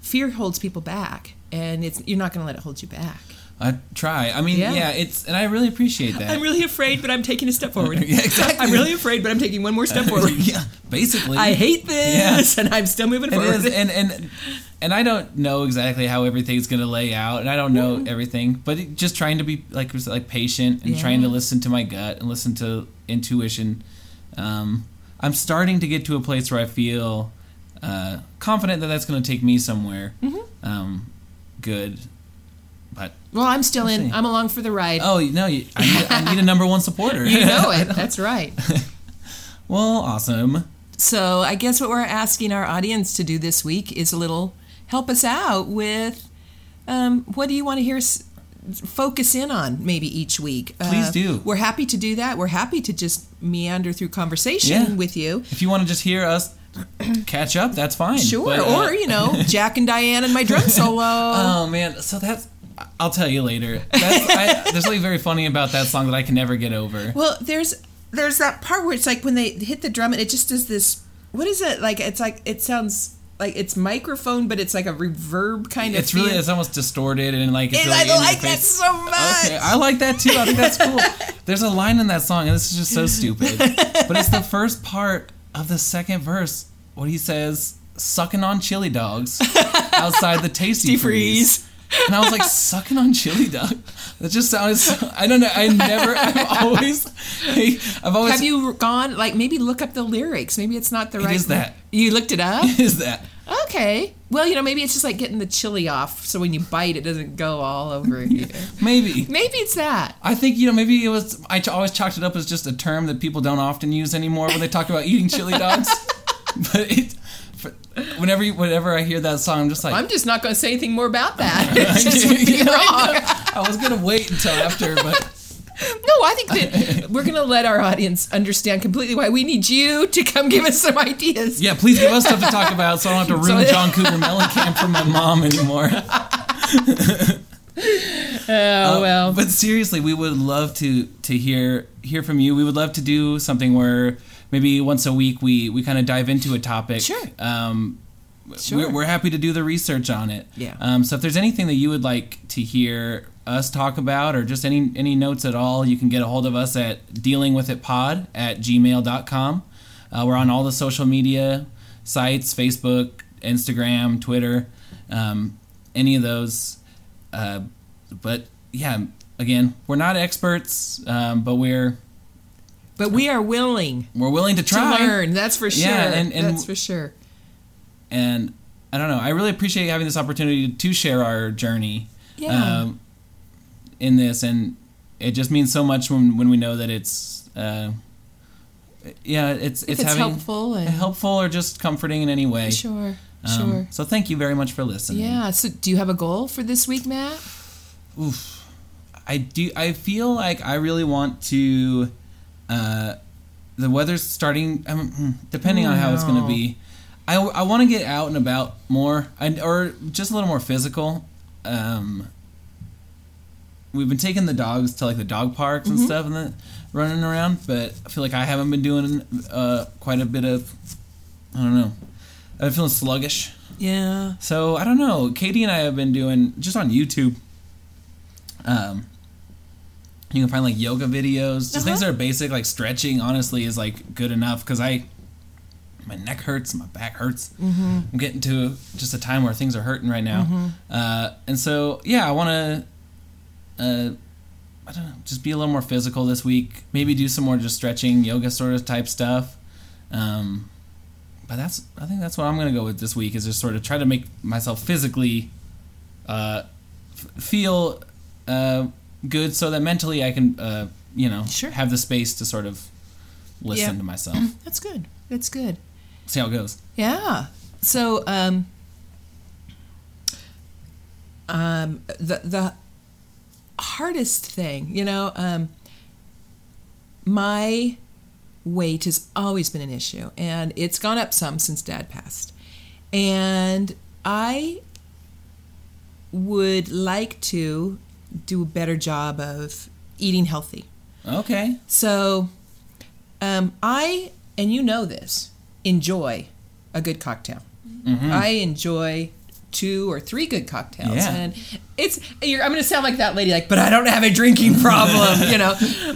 fear holds people back, and it's you're not going to let it hold you back. I try. I mean, Yeah. yeah, it's and I really appreciate that. I'm really afraid, but I'm taking a step forward. Yeah, exactly. I'm really afraid, but I'm taking one more step forward. yeah, basically. I hate this, and I'm still moving it forward. is, and and and I don't know exactly how everything's gonna lay out, and I don't know everything, but it, just trying to be like like patient and trying to listen to my gut and listen to intuition. Um, I'm starting to get to a place where I feel uh, confident that that's gonna take me somewhere Mm-hmm. um, good. But Well, I'm still We'll in. see. I'm along for the ride. oh no, you, I, need, I need a number one supporter. You know it. That's right. well, awesome. So I guess what we're asking our audience to do this week is a little help us out with um, what do you want to hear us focus in on maybe each week. Uh, Please do. We're happy to do that. We're happy to just meander through conversation Yeah. with you. If you want to just hear us catch up, that's fine. Sure. But, uh, or, you know, Jack and Diane and my drum solo. Oh man, so that's I'll tell you later. That's, I, there's something very funny about that song that I can never get over. Well, there's there's that part where it's like when they hit the drum and it just does this. What is it like? It's like it sounds like it's microphone, but it's like a reverb kind of. It's really feel. it's almost distorted and like it's And really I like that so much. Okay, I like that too. I think that's cool. There's a line in that song, and this is just so stupid. But it's the first part of the second verse What he says, "Sucking on chili dogs outside the Tastee Freez." And I was like, "Sucking on chili dog." That just sounded. So, I don't know. I never. I've always. I've always. Have you gone like maybe look up the lyrics? Maybe it's not the right. is that. You looked it up. Is that? okay. Well, you know, maybe it's just like getting the chili off, so when you bite, it doesn't go all over you. Maybe. Maybe it's that. I think you know maybe it was. I ch- always chalked it up as just a term that people don't often use anymore when they talk about eating chili dogs. but it, whenever you, whenever I hear that song, I'm just like, I'm just not going to say anything more about that. It's just would be wrong. I was gonna wait until after, but No, I think that we're going to let our audience understand completely why we need you to come give us some ideas. yeah, please give us stuff to talk about, so I don't have to ruin So- John Cougar Mellencamp for my mom anymore. Oh, uh, well. But seriously, we would love to to hear hear from you. We would love to do something where maybe once a week we we kind of dive into a topic. Sure. Um, Sure. We're, we're happy to do the research on it. Yeah. Um, so if there's anything that you would like to hear us talk about or just any any notes at all, you can get a hold of us at dealingwithitpod at gmail.com. Uh, we're on all the social media sites Facebook, Instagram, Twitter, um, any of those. Uh, but yeah, again, we're not experts, um, but we're But we are willing we're willing to try. to learn. That's for sure. Yeah, and- and- That's for sure. and I don't know. I really appreciate having this opportunity to share our journey Yeah. um, in this, and it just means so much when when we know that it's uh, yeah, it's it's, it's having helpful and helpful or just comforting in any way. sure, Um, sure. So thank you very much for listening. Yeah. So, do you have a goal for this week, Matt? Oof. I do. I feel like I really want to. Uh, the weather's starting. Um, hmm, depending on how it's going to be, I, I want to get out and about more, or just a little more physical. Um, we've been taking the dogs to like the dog parks and stuff, and then running around. But I feel like I haven't been doing uh, quite a bit of. I don't know. I've been feeling sluggish. Yeah. So I don't know. Katie and I have been doing just on YouTube. Um, you can find like yoga videos, just things that Uh-huh. are basic, like stretching. Honestly, is like good enough because I, my neck hurts, my back hurts. Mm-hmm. I'm getting to just a time where things are hurting right now, Mm-hmm. uh, and so yeah, I want to. Uh, I don't know, just be a little more physical this week. Maybe do some more just stretching, yoga sort of type stuff. Um, but that's I think that's what I'm gonna go with this week is just sort of try to make myself physically uh, f- feel uh, good so that mentally I can uh, you know Sure. have the space to sort of listen Yeah. to myself. That's good. That's good. See how it goes. Yeah. So um um the the hardest thing, you know, um my weight has always been an issue and it's gone up some since dad passed. And I would like to do a better job of eating healthy. Okay. So, um, I and you know this enjoy a good cocktail. I enjoy two or three good cocktails, Yeah. and it's. You're, I'm going to sound like that lady, like, but I don't have a drinking problem, you know.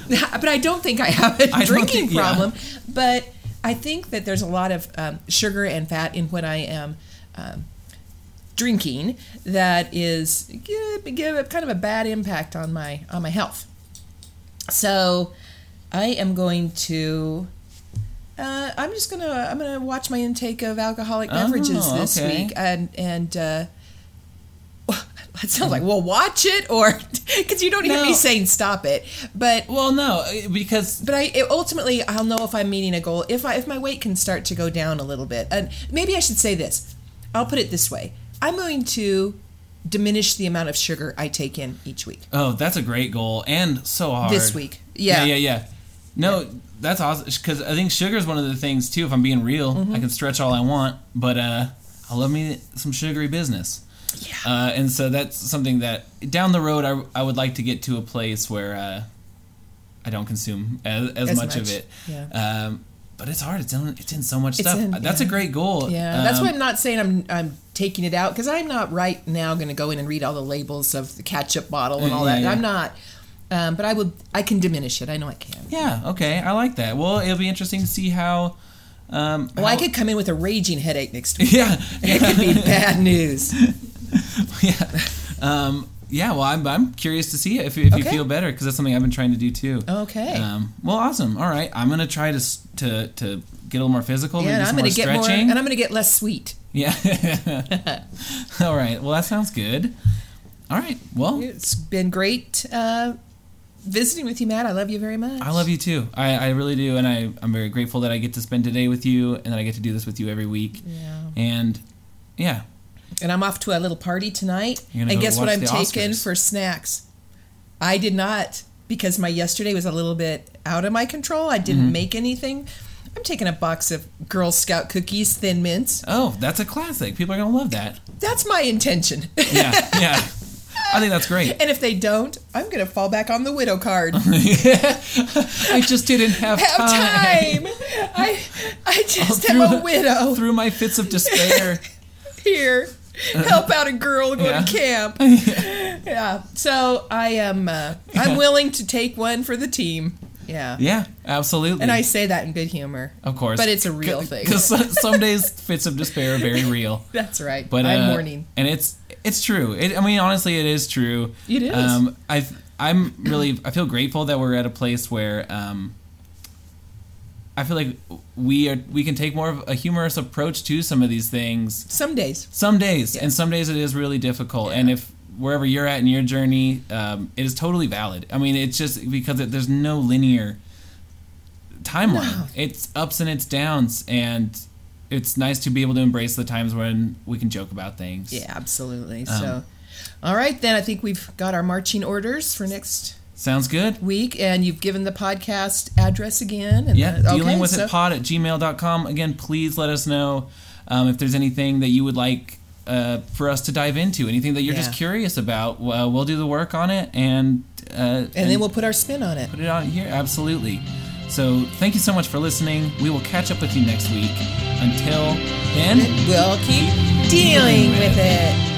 But I don't think I have a I drinking think- yeah. problem. But I think that there's a lot of um, sugar and fat in what I am. Um, drinking that is give, give kind of a bad impact on my on my health. So I am going to. Uh, I'm just gonna I'm gonna watch my intake of alcoholic Oh, beverages this okay. week and and uh, it sounds like well watch it or because you don't hear No. me saying stop it but Well, no, because but I it, ultimately I'll know if I'm meeting a goal if I if my weight can start to go down a little bit. And maybe I should say this. I'll put it this way. I'm going to diminish the amount of sugar I take in each week. oh, that's a great goal and so hard This week. Yeah. yeah, yeah. yeah. No, that's awesome because I think sugar is one of the things too. If I'm being real, Mm-hmm. I can stretch all I want, but uh, I love me some sugary business. Yeah. Uh, and so that's something that down the road I, I would like to get to a place where uh, I don't consume as, as, As much, of it. yeah. Um, but it's hard. It's in, it's in so much It's stuff. in- that's yeah. a great goal. Yeah, that's Um, why I'm not saying I'm I'm taking it out because I'm not right now going to go in and read all the labels of the ketchup bottle and all Yeah, that. yeah. I'm not, um, but I would I can diminish it. I know I can. Yeah. Okay. I like that. Well, it'll be interesting to see how. Um, Well, I could come in with a raging headache next week. Yeah. It could be bad news. yeah. Um, yeah. Well, I'm, I'm curious to see if, if you feel better because that's something I've been trying to do too. Okay. Um, well, awesome. All right. I'm gonna try to to to get a little more physical. yeah, and I'm some going more to get more, and I'm going to get less sweet. Yeah. All right. Well, that sounds good. All right. Well, It's been great uh, visiting with you, Matt. I love you very much. I love you too. I, I really do, and I I'm very grateful that I get to spend today with you, and that I get to do this with you every week. Yeah. And yeah, And I'm off to a little party tonight. And guess what I'm taking Oscars. for snacks? I did not because my yesterday was a little bit out of my control. I Mm-hmm. didn't make anything. I'm taking a box of Girl Scout cookies, Thin Mints. oh, that's a classic. People are gonna love that. That's my intention. Yeah, yeah. I think that's great. and if they don't, I'm going to fall back on the widow card. I just didn't have, Have time. time. I I just am a widow Through my fits of despair. here. Help out a girl going Yeah. to camp. Yeah. So I am. Uh, I'm willing to take one for the team. Yeah. yeah, absolutely. And I say that in good humor. of course, But it's a real thing. Because some days fits of despair are very real. That's right. But I'm uh, mourning. and it's it's true. It, I mean, honestly, it is true. It is. Um, I I'm really I feel grateful that we're at a place where um, I feel like we are we can take more of a humorous approach to some of these things. Some days. Some days, Yeah. and some days it is really difficult. And if wherever you're at in your journey, um, it is totally valid. I mean, it's just because it, there's no linear timeline. No. It's ups and it's downs, and it's nice to be able to embrace the times when we can joke about things. Yeah, absolutely. Um, so, all right, then I think we've got our marching orders for next Sounds good. week, and you've given the podcast address again. And Yeah, the- dealing okay, with so- it pod at gmail.com. Again, please let us know um, if there's anything that you would like uh, for us to dive into, anything that you're just curious about. Well, we'll do the work on it and, uh, and and then we'll put our spin on it. put it on here. Absolutely. So thank you so much for listening. We will catch up with you next week. Until then. We'll keep dealing with it.